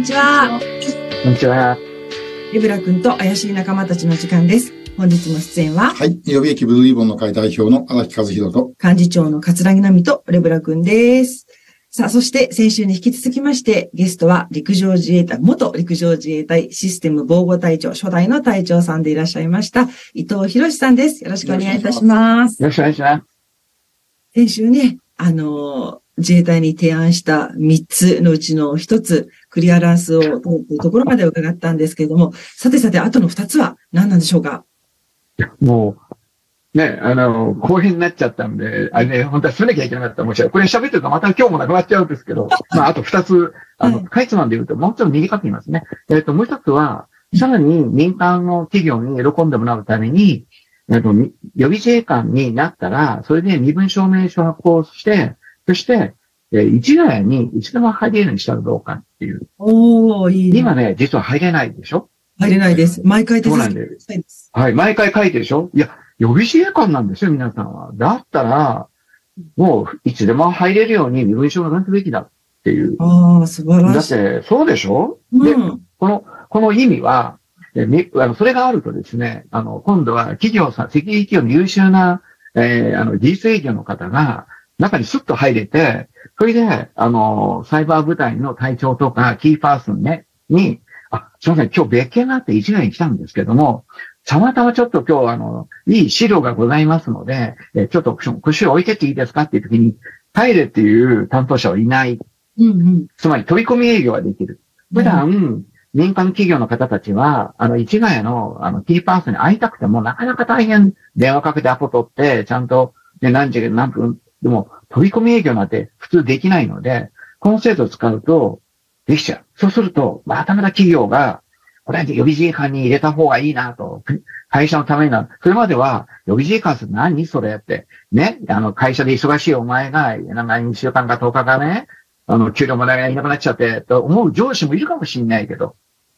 にちは。こんにちは。リブラ君と怪しい仲間たちの時間です。本日の出演は、はい。予備役ブルーリボンの会代表の荒木和弘と、幹事長の桂木奈美とレブラ君です。さあ、そして先週に引き続きまして、ゲストは陸上自衛隊、元陸上自衛隊システム防護隊長、初代の隊長さんでいらっしゃいました、伊藤博さんです。よろしくお願いいたします。よろしくお願いします。先週ね、あのー自衛隊に提案した3つのうちの1つ、クリアランスを取るというところまで伺ったんですけれども、さてさて、あとの2つは何なんでしょうか？もう、ね、あの、後編になっちゃったんで、あれね、本当は進めなきゃいけなかった。もしこれ喋ってるとまた今日もなくなっちゃうんですけど、まあ、あと2つ、あの、はいかいつまんで言うと、もうちょっと短く言いますね。えっ、と、もう一つは、さらに民間の企業に喜んでもらうために、えっと、み予備自衛官になったら、それで身分証明書を発行して、そして、えー一ヶ谷にいつでも入れるにしたらどうかっていう。おー、いいね。今ね、実は入れないでしょ？入れないです。毎回手続きそうなんです。はい、毎回書いてるでしょ？いや、予備自衛官なんですよ、皆さんは。だったら、もう、いつでも入れるように身分証が出すべきだっていう。ああ、素晴らしい。だって、そうでしょ？で、うん。この、この意味は、えみあの、それがあるとですね、あの、今度は企業さん、セキュリティの優秀な、えーあの、技術営業の方が、中にスッと入れて、それで、あの、サイバー部隊の隊長とか、キーパーソンね、に、あ、すいません、今日別件があって一年に来たんですけども、たまたまちょっと今日、あの、いい資料がございますので、えちょっと、腰を置いてっていいですかっていう時に、入れっていう担当者はいない。うんうん。つまり飛び込み営業はできる。普段、民間企業の方たちは、あの、市ヶ谷の、あの、キーパーソンに会いたくても、なかなか大変、電話かけてアポ取って、ちゃんと、ね、何時、何分、でも、飛び込み営業なんて普通できないので、この制度を使うと、できちゃう。そうすると、またまた企業が、これは予備自衛官に入れた方がいいなと、会社のためになる。それまでは、予備自衛官って何それって。ね、あの、会社で忙しいお前が、なんか2週間か10日かね、あの、給料もらえないなくなっちゃって、と思う上司もいるかもしれないけど、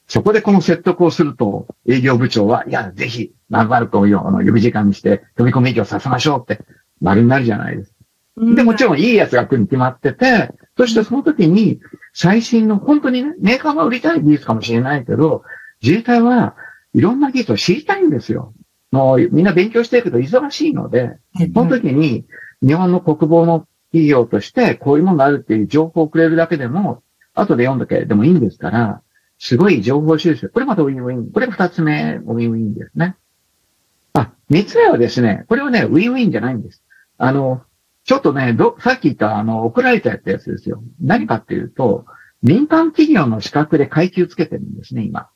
そこでこの説得をすると、営業部長は、いや、ぜひ、マルコをよ、あの、予備時間にして、飛び込み営業させましょうって、丸になるじゃないですか。で、もちろんいいやつが来るに決まってて、そしてその時に、最新の、本当にね、メーカーが売りたい技術かもしれないけど、自衛隊はいろんな技術を知りたいんですよ。もうみんな勉強してるけど忙しいので、その時に日本の国防の企業としてこういうものがあるっていう情報をくれるだけでも、後で読んだけでもいいんですから、すごい情報収集。これまたウィンウィン。これ二つ目、ウィンウィンですね。あ、三つ目はですね、これはね、ウィンウィンじゃないんです。あの、ちょっとね、ど、さっき言ったあの、送られたやつですよ。何かっていうと、民間企業の資格で階級つけてるんですね、今。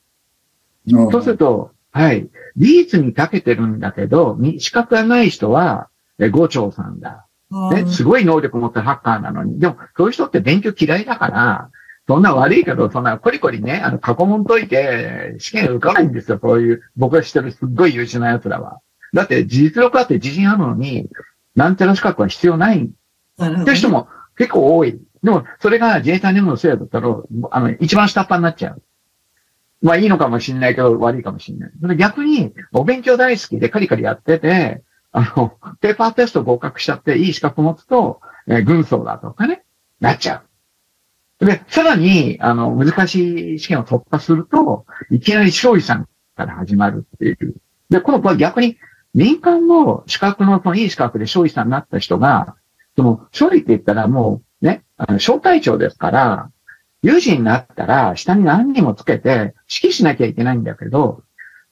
そうすると、はい。技術に長けてるんだけど、み資格がない人は、え、五長さんだ。ね、すごい能力持ってるハッカーなのに。でも、そういう人って勉強嫌いだから、そんな悪いけど、そんなコリコリね、あの、過去問解いて、試験受かないんですよ、そういう、僕が知ってるすっごい優秀な奴らは。だって、実力あって自信あるのに、なんちゃら資格は必要ないって人も結構多い。でも、それが自衛隊ののせいだったら、あの、一番下っ端になっちゃう。まあいいのかもしれないけど、悪いかもしれない。逆に、お勉強大好きでカリカリやってて、あの、ペーパーテスト合格しちゃっていい資格持つと、えー軍曹だとかね、なっちゃう。で、さらに、あの、難しい試験を突破すると、いきなり勝利さんから始まるっていう。で、この、これ逆に、民間の資格の、そのいい資格で勝利さんになった人が、その、勝利って言ったらもう、ね、あの、小隊長ですから、有事になったら、下に何人もつけて、指揮しなきゃいけないんだけど、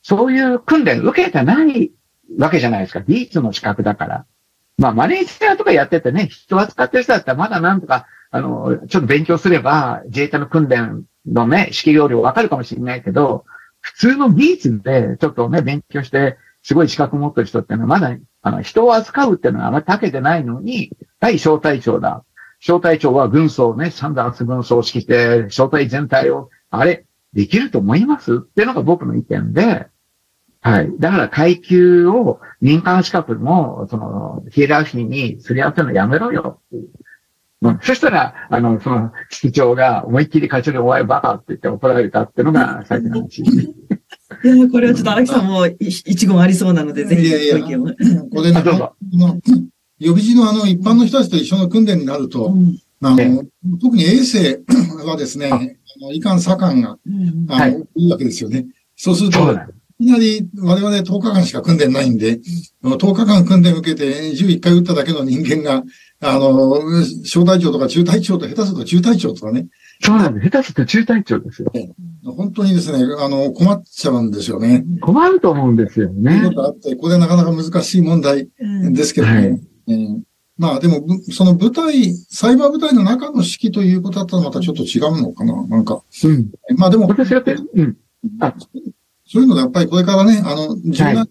そういう訓練受けてないわけじゃないですか。技術の資格だから。まあ、マネージャーとかやっててね、人扱ってる人だったらまだなんとか、あの、ちょっと勉強すれば、自衛隊の訓練のね、指揮要領わかるかもしれないけど、普通の技術でちょっとね、勉強して、すごい資格持ってる人っていうのはまだ、あの、人を扱うっていうのはあまり長けてないのに、はい、小隊長だ。小隊長は軍曹ね、サンダース軍曹を指揮して、小隊全体を、あれ、できると思います？っていうのが僕の意見で、はい。だから階級を民間資格も、その、ヒエラルキーにすり合わせるのやめろよう。んそしたら、あの、その、室長が思いっきり課長でお前バカって言って怒られたっていうのが最近の話。いや、これはちょっと荒木さんもい一言ありそうなので、ぜひいやいや。ご意見を。これね、予備時のあの一般の人たちと一緒の訓練になると、うん。あえの、特に衛生はですね、の遺憾左官が、うん。あの、はい。いいわけですよね。そうすると。いきなり我々10日間しか訓練ないんで、10日間訓練受けて11回撃っただけの人間が、あの、小隊長とか中隊長と下手すると中隊長とかね、そうなんです。下手すると中隊長ですよ。本当にですね、あの、困っちゃうんですよね。困ると思うんですよというねこ。とがあって、これなかなか難しい問題うんですけどね。はいえーまあでも、ぶその部隊、サイバー部隊の中の指揮ということだったらまたちょっと違うのかななんか。うん。まあでも、私だって、うん。そういうのでやっぱりこれからね、あの、柔軟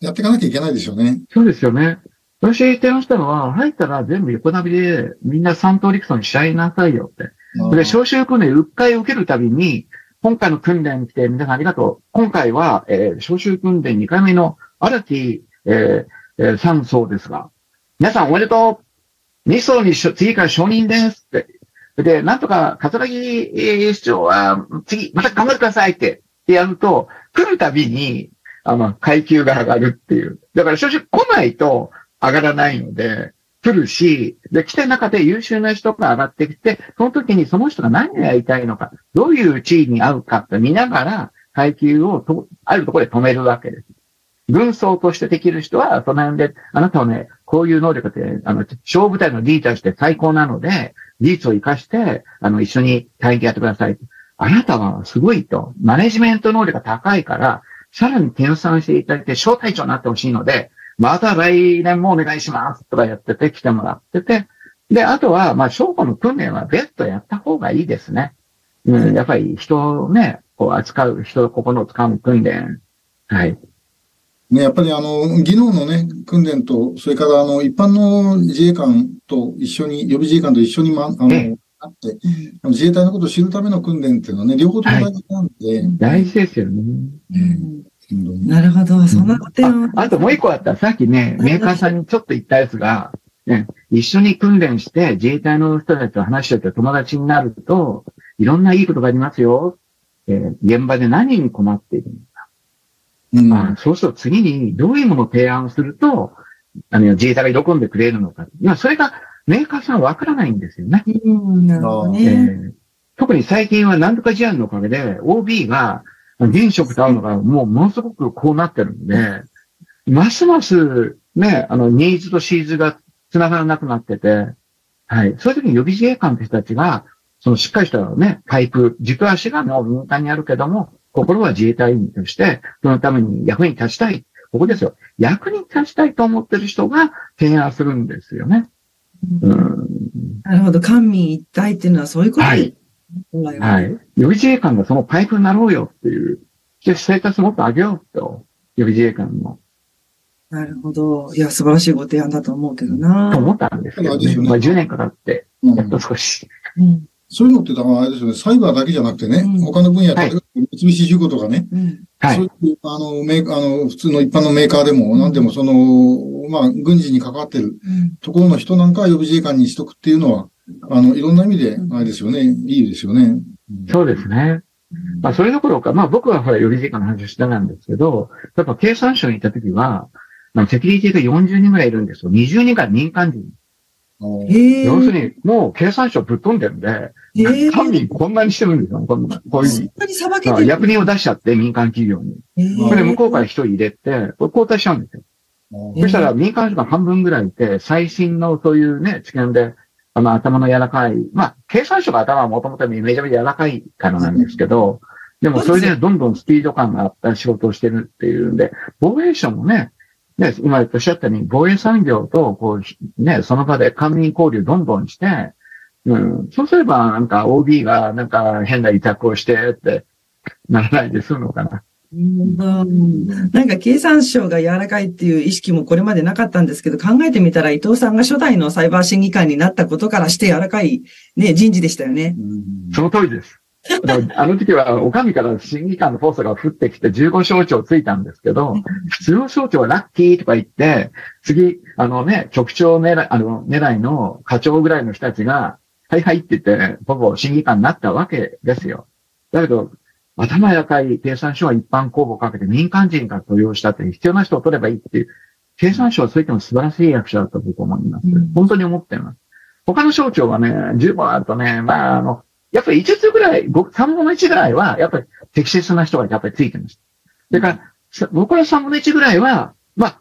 やっていかなきゃいけないですよね。そうですよね。私提案したのは、入ったら全部横並びで、みんな三等陸曹にしちゃいなさいよって。で、招集訓練、うっかい受けるたびに、今回の訓練に来て皆さんありがとう。今回は、えー、招集訓練2回目の荒木、えー、えー、3層ですが、皆さんおめでとう !2 層にしょ次から承認ですって。で、なんとか、桂木えー市長は、次、また頑張ってくださいって、ってやると、来るたびに、あの、階級が上がるっていう。だから、招集来ないと上がらないので、来るし、で、来た中で優秀な人が上がってきて、その時にその人が何をやりたいのか、どういう地位に合うかって見ながら、階級をとあるところで止めるわけです。軍曹としてできる人は、その辺で、あなたはね、こういう能力って、あの、小部隊のリーダーして最高なので、技術を活かして、あの、一緒に隊員やってください。あなたはすごいと、マネジメント能力が高いから、さらに転算していただいて、小隊長になってほしいので、また来年もお願いしますとかやってて、来てもらってて、で、あとは、まあ、証拠の訓練は別途やった方がいいですね。うん、やっぱり人をね、こう扱う、人の心を掴む訓練。はい。ね、やっぱりあの、技能のね、訓練と、それからあの、一般の自衛官と一緒に、予備自衛官と一緒にま、あの、えあって、自衛隊のことを知るための訓練っていうのはね、両方とも大事なんで、大事ですよね。うんなるほど。その点を。ああともう一個あった。さっきね、メーカーさんにちょっと言ったやつが、ね、一緒に訓練して自衛隊の人たちと話してて友達になると、いろんないいことがありますよ。えー現場で何に困っているのか。うんまあ、そうすると次にどういうものを提案すると、あの、自衛隊が喜んでくれるのか。いや、それがメーカーさんはわからないんですよね。うん、なるほどえね。ー特に最近は何とか事案のおかげで、OB が現職と会うのがもうものすごくこうなってるんで、ますますね、あの、ニーズとシーズが繋がらなくなってて、はい。そういう時に予備自衛官って人たちが、そのしっかりしたね、パイプ、軸足がもう民間にあるけども、心は自衛隊員として、そのために役に立ちたい。ここですよ。役に立ちたいと思ってる人が提案するんですよね。うん。なるほど。官民一体っていうのはそういうことはい。ははい。予備自衛官がそのパイプになろうよっていう、で、生活もっと上げようと、予備自衛官の、なるほど。いや、素晴らしいご提案だと思うけどなと。思ったんですけどね。まあ10年かかって、うんやっと少し。うん。そういうのって、だからあれですよね、サイバーだけじゃなくてね、うん他の分野、はい例えば三菱重工とかね、うん。はい。そういう、あの、メーカー、あの、普通の一般のメーカーでも、なんでもその、まあ、軍事に関わってるうん。ところの人なんかは予備自衛官にしとくっていうのは、あの、いろんな意味で、あれですよね、いいですよね。そうですね。まあ、それどころか、まあ僕はほら予備自衛官の話をしてたんですけど、やっぱ経産省に行った時は、あのセキュリティが40人ぐらいいるんですよ。20人から民間人。ええ要するに、もう経産省ぶっ飛んでるんで、ええ官民こんなにしてるんですよ。こんな、こういうふうに。にさばけまあてる。役人を出しちゃって民間企業に。ええそれで向こうから一人入れて、これ交代しちゃうんですよ。えそしたら民間人が半分ぐらいいて、最新のそういうね、知見で、あの、頭の柔らかい。まあ、経産省が頭はもともとめちゃめちゃ柔らかいからなんですけど、でもそれでどんどんスピード感があった仕事をしてるっていうんで、防衛省もね、ね、今おっしゃったように、防衛産業と、こう、ね、その場で官民交流どんどんして、うん、そうすれば、なんか OB がなんか変な委託をしてって、ならないで済むのかな。うんなんか経産省が柔らかいっていう意識もこれまでなかったんですけど、考えてみたら伊藤さんが初代のサイバー審議官になったことからして柔らかいね、人事でしたよね。うんその通りです。あの時は、お上から審議官のポストが降ってきて15省庁ついたんですけど、普通の省庁はラッキーとか言って、次、あのね、局長狙い、あの、狙いの課長ぐらいの人たちが、はいはいって言って、ほぼ審議官になったわけですよ。だけど、頭やかい経産省は一般公募をかけて民間人が登用したって必要な人を取ればいいっていう、経産省はそういっても素晴らしい役者だと僕は思います。うん本当に思っています。他の省庁はね、十分あるとね、まあ、あの、やっぱり5つぐらい、5 3分の1ぐらいは、やっぱり適切な人がやっぱりついてます。それから、僕は3分の1ぐらいは、まあ、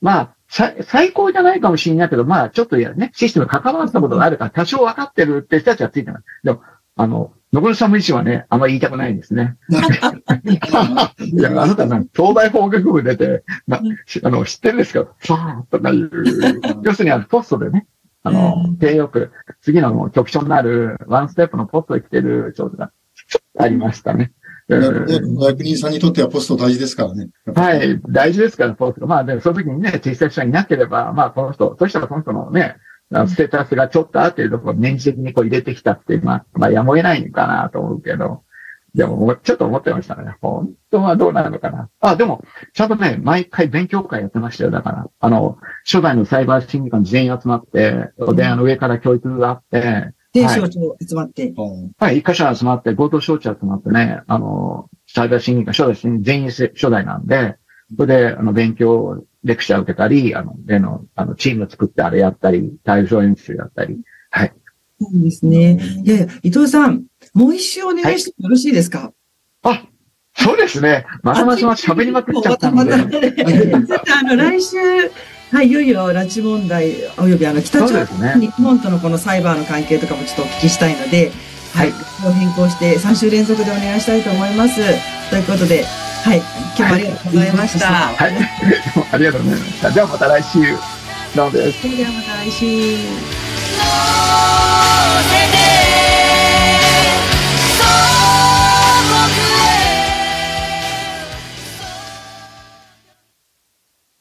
まあ、最高じゃないかもしれないけど、まあ、ちょっとやね、システム関わったことがあるから、多少分かってるって人たちはついてます。でも、あの、残り3分の1はね、あんまり言いたくないんですね。いや、あなたなんか、東大法学部出て、まあの、知ってるんですか？さあ、とかいう、要するにあの、ポストでね、あの、低欲、次の局長になる、ワンステップのポストに来てる長女が、ありましたね。役人さんにとってはポスト大事ですからね。はい、大事ですから、ポスト。まあ、でもその時にね、小さい人がいなければ、まあ、この人、そしたらこの人のね、ステータスがちょっとあっていうところを年次的にこう入れてきたって、まあ、まあ、やむを得ないのかなと思うけど、でも、ちょっと思ってましたね。本当はどうなるのかな。あ、でも、ちゃんとね、毎回勉強会やってましたよ。だから、あの、初代のサイバー審議官全員集まって、で、あの、上から教育があって、で、省庁集まって。はい、一箇所集まって、合同省庁集まってね、あの、サイバー審議官、初代審議全員初代なんで、それで、あの、勉強、レクチャー受けたり、あの、例の、あの、チーム作ってあれやったり、対象演習やったり、はい。そうですね。いやいや、伊藤さん、もう一周お願いしてよろしいですか、はい、あ、そうですね。またまた喋りまくっちゃったので。またまたね、あの、来週、はい、いよいよ拉致問題およびあの北朝鮮、日本とのこのサイバーの関係とかもちょっとお聞きしたいので、はい、はい、変更して3週連続でお願いしたいと思います。ということで、はい、今日もありがとうございました。はい、ありがとうございました。ではまた来週。どうもです。それではまた来週。